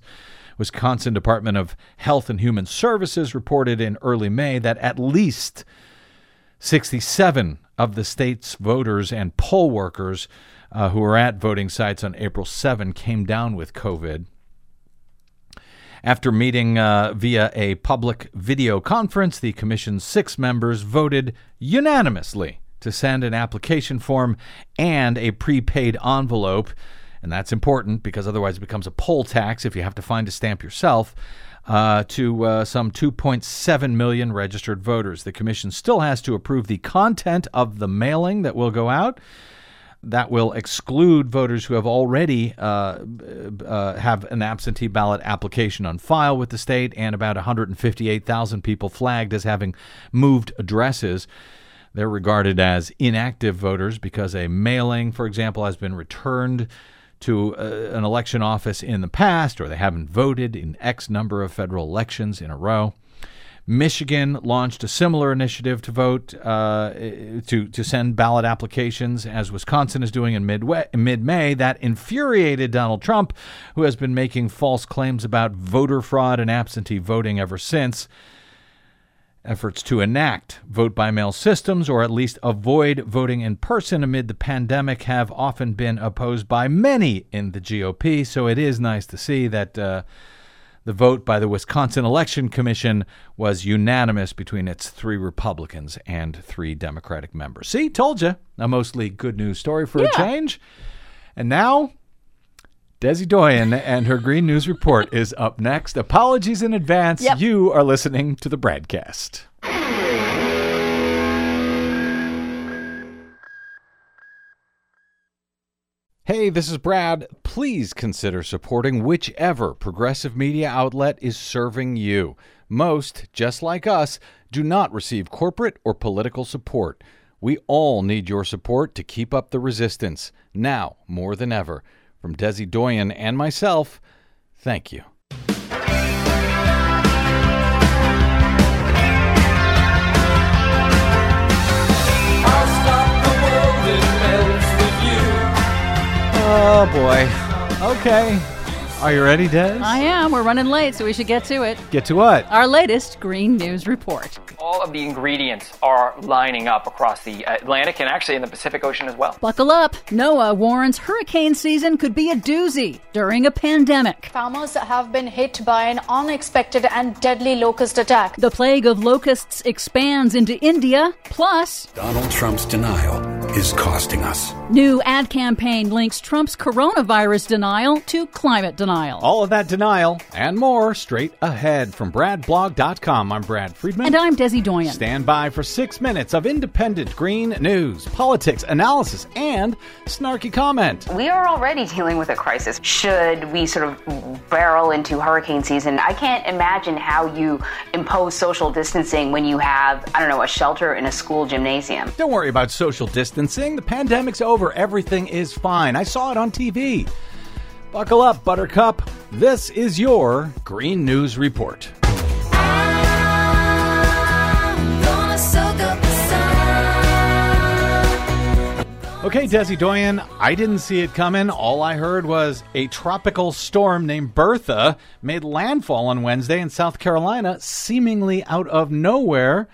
Wisconsin Department of Health and Human Services reported in early May that at least 67 of the state's voters and poll workers uh, who were at voting sites on April 7 came down with COVID. After meeting uh, via a public video conference, the commission's six members voted unanimously to send an application form and a prepaid envelope and that's important because otherwise it becomes a poll tax if you have to find a stamp yourself. Uh, to uh, some 2.7 million registered voters. The commission still has to approve the content of the mailing that will go out. That will exclude voters who have already uh, uh have an absentee ballot application on file with the state, and about 158,000 people flagged as having moved addresses. They're regarded as inactive voters because a mailing, for example, has been returned to uh, an election office in the past, or they haven't voted in X number of federal elections in a row. Michigan launched a similar initiative to vote uh, to to send ballot applications, as Wisconsin is doing in mid May. That infuriated Donald Trump, who has been making false claims about voter fraud and absentee voting ever since. Efforts to enact vote by mail systems or at least avoid voting in person amid the pandemic have often been opposed by many in the GOP. So it is nice to see that uh, the vote by the Wisconsin Election Commission was unanimous between its three Republicans and three Democratic members. See, told you. A mostly good news story for yeah. a change. And now Desi Doyen and her Green News Report is up next. Apologies in advance. Yep. You are listening to the BradCast. Hey, this is Brad. Please consider supporting whichever progressive media outlet is serving you. Most, just like us, do not receive corporate or political support. We all need your support to keep up the resistance, now more than ever. From Desi Doyen and myself, thank you. Oh boy. Okay. Are you ready, Des? I am. We're running late, so we should get to it. Get to what? Our latest Green News Report. All of the ingredients are lining up across the Atlantic and actually in the Pacific Ocean as well. Buckle up. NOAA warns hurricane season could be a doozy during a pandemic. Farmers have been hit by an unexpected and deadly locust attack. The plague of locusts expands into India, plus. Donald Trump's denial is costing us. New ad campaign links Trump's coronavirus denial to climate denial. All of that denial and more straight ahead from BradBlog.com. I'm Brad Friedman. And I'm Desi Doyen. Stand by for six minutes of independent green news, politics, analysis, and snarky comment. We are already dealing with a crisis. Should we sort of barrel into hurricane season? I can't imagine how you impose social distancing when you have, I don't know, a shelter in a school gymnasium. Don't worry about social distancing. Seeing the pandemic's over. Everything is fine. I saw it on TV. Buckle up, Buttercup. This is your Green News Report. Okay, Desi Doyen, I didn't see it coming. All I heard was a tropical storm named Bertha made landfall on Wednesday in South Carolina, seemingly out of nowhere.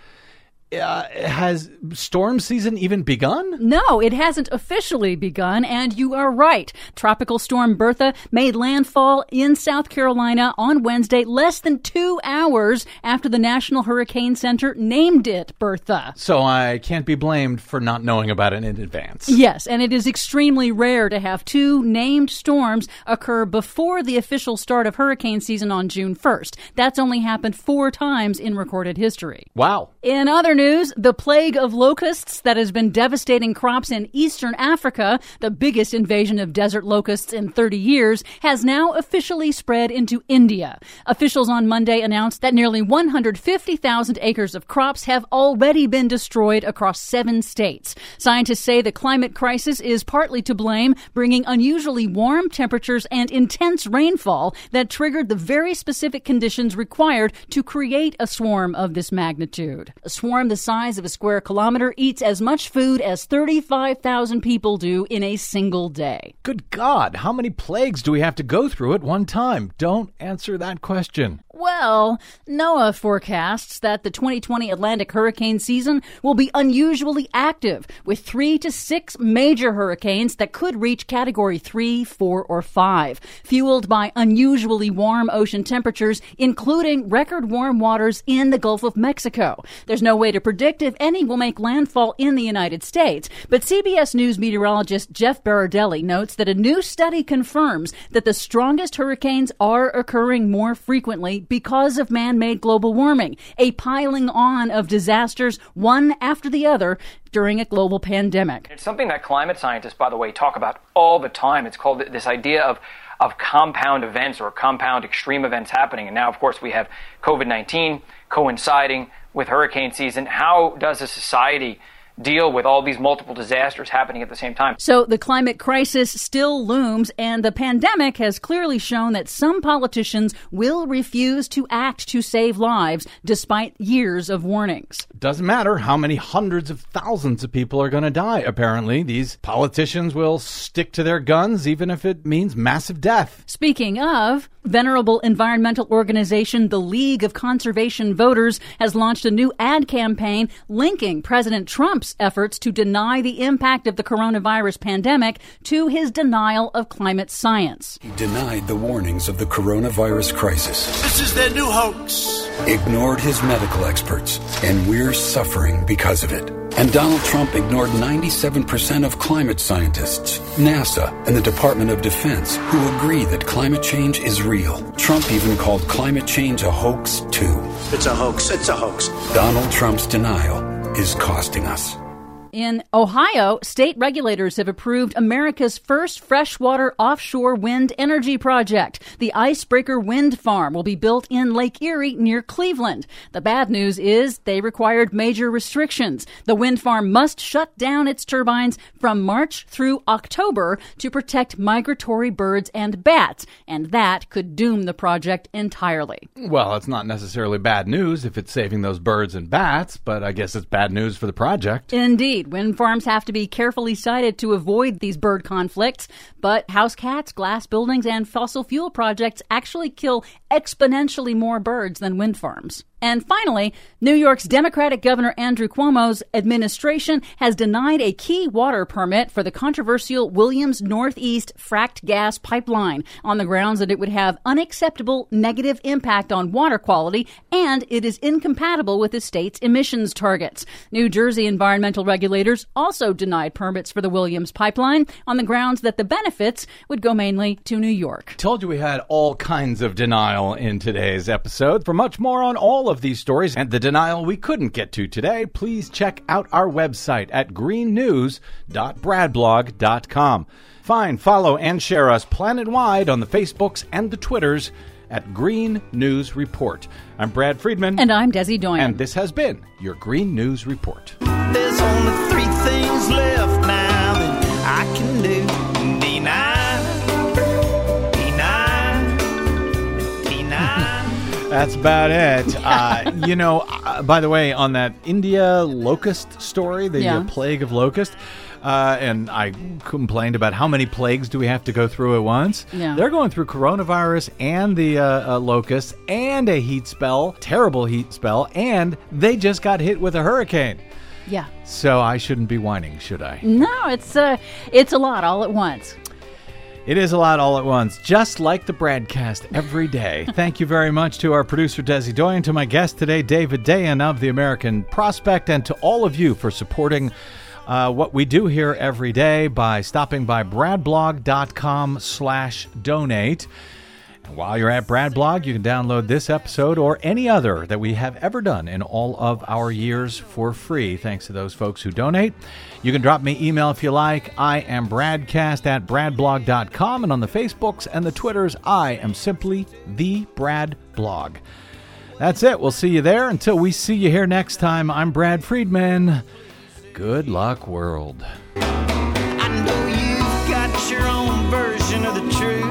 Uh, has storm season even begun? No, it hasn't officially begun, and you are right. Tropical storm Bertha made landfall in South Carolina on Wednesday, less than two hours after the National Hurricane Center named it Bertha. So I can't be blamed for not knowing about it in advance. Yes, and it is extremely rare to have two named storms occur before the official start of hurricane season on June 1st. That's only happened four times in recorded history. Wow. In other news, the plague of locusts that has been devastating crops in eastern Africa, the biggest invasion of desert locusts in 30 years, has now officially spread into India. Officials on Monday announced that nearly 150,000 acres of crops have already been destroyed across seven states. Scientists say the climate crisis is partly to blame, bringing unusually warm temperatures and intense rainfall that triggered the very specific conditions required to create a swarm of this magnitude. A swarm the size of a square kilometer eats as much food as 35,000 people do in a single day. Good God, how many plagues do we have to go through at one time? Don't answer that question. Well, NOAA forecasts that the 2020 Atlantic hurricane season will be unusually active, with three to six major hurricanes that could reach category three, four, or five, fueled by unusually warm ocean temperatures, including record warm waters in the Gulf of Mexico. There's no way to predict if any will make landfall in the United States, but CBS News meteorologist Jeff Berardelli notes that a new study confirms that the strongest hurricanes are occurring more frequently because of man made global warming, a piling on of disasters, one after the other, during a global pandemic. It's something that climate scientists, by the way, talk about all the time. It's called this idea of of compound events or compound extreme events happening. And now, of course, we have COVID 19 coinciding with hurricane season. How does a society deal with all these multiple disasters happening at the same time. So the climate crisis still looms, and the pandemic has clearly shown that some politicians will refuse to act to save lives despite years of warnings. Doesn't matter how many hundreds of thousands of people are going to die, apparently. These politicians will stick to their guns even if it means massive death. Speaking of, venerable environmental organization the League of Conservation Voters has launched a new ad campaign linking President Trump's efforts to deny the impact of the coronavirus pandemic to his denial of climate science. He denied the warnings of the coronavirus crisis, This is their new hoax. ignored his medical experts, and we're suffering because of it. And Donald Trump ignored 97% of climate scientists, NASA, and the Department of Defense, who agree that climate change is real. Trump even called climate change a hoax, too. It's a hoax. It's a hoax. Donald Trump's denial is costing us. In Ohio, state regulators have approved America's first freshwater offshore wind energy project. The Icebreaker Wind Farm will be built in Lake Erie near Cleveland. The bad news is they required major restrictions. The wind farm must shut down its turbines from March through October to protect migratory birds and bats, and that could doom the project entirely. Well, it's not necessarily bad news if it's saving those birds and bats, but I guess it's bad news for the project. Indeed, wind farms have to be carefully sited to avoid these bird conflicts, but house cats, glass buildings, and fossil fuel projects actually kill exponentially more birds than wind farms. And finally, New York's Democratic Governor Andrew Cuomo's administration has denied a key water permit for the controversial Williams Northeast fracked gas pipeline on the grounds that it would have unacceptable negative impact on water quality and it is incompatible with the state's emissions targets. New Jersey environmental regulators also denied permits for the Williams pipeline on the grounds that the benefits would go mainly to New York. Told you we had all kinds of denial in today's episode. For much more on all of these stories and the denial we couldn't get to today, please check out our website at greennews.bradblog.com. Find, follow, and share us planet-wide on the Facebooks and the Twitters at Green News Report. I'm Brad Friedman. And I'm Desi Doyen. And this has been your Green News Report. There's only three things left now that I can do. That's about it. Uh, you know, uh, by the way, on that India locust story, the Yeah. uh, plague of locust, uh, and I complained about how many plagues do we have to go through at once. Yeah. They're going through coronavirus and the uh, uh, locust and a heat spell, terrible heat spell, and they just got hit with a hurricane. Yeah. So I shouldn't be whining, should I? No, it's uh, it's a lot all at once. It is a lot all at once, just like the BradCast every day. Thank you very much to our producer, Desi Doyen, to my guest today, David Dayen of the American Prospect, and to all of you for supporting uh, what we do here every day by stopping by bradblog.com slash donate. And while you're at Bradblog, you can download this episode or any other that we have ever done in all of our years for free, thanks to those folks who donate. You can drop me email if you like. I am BradCast at bradblog.com, and on the Facebooks and the Twitters, I am simply the Brad Blog. That's it. We'll see you there. Until we see you here next time, I'm Brad Friedman. Good luck, world. I know you've got your own version of the truth.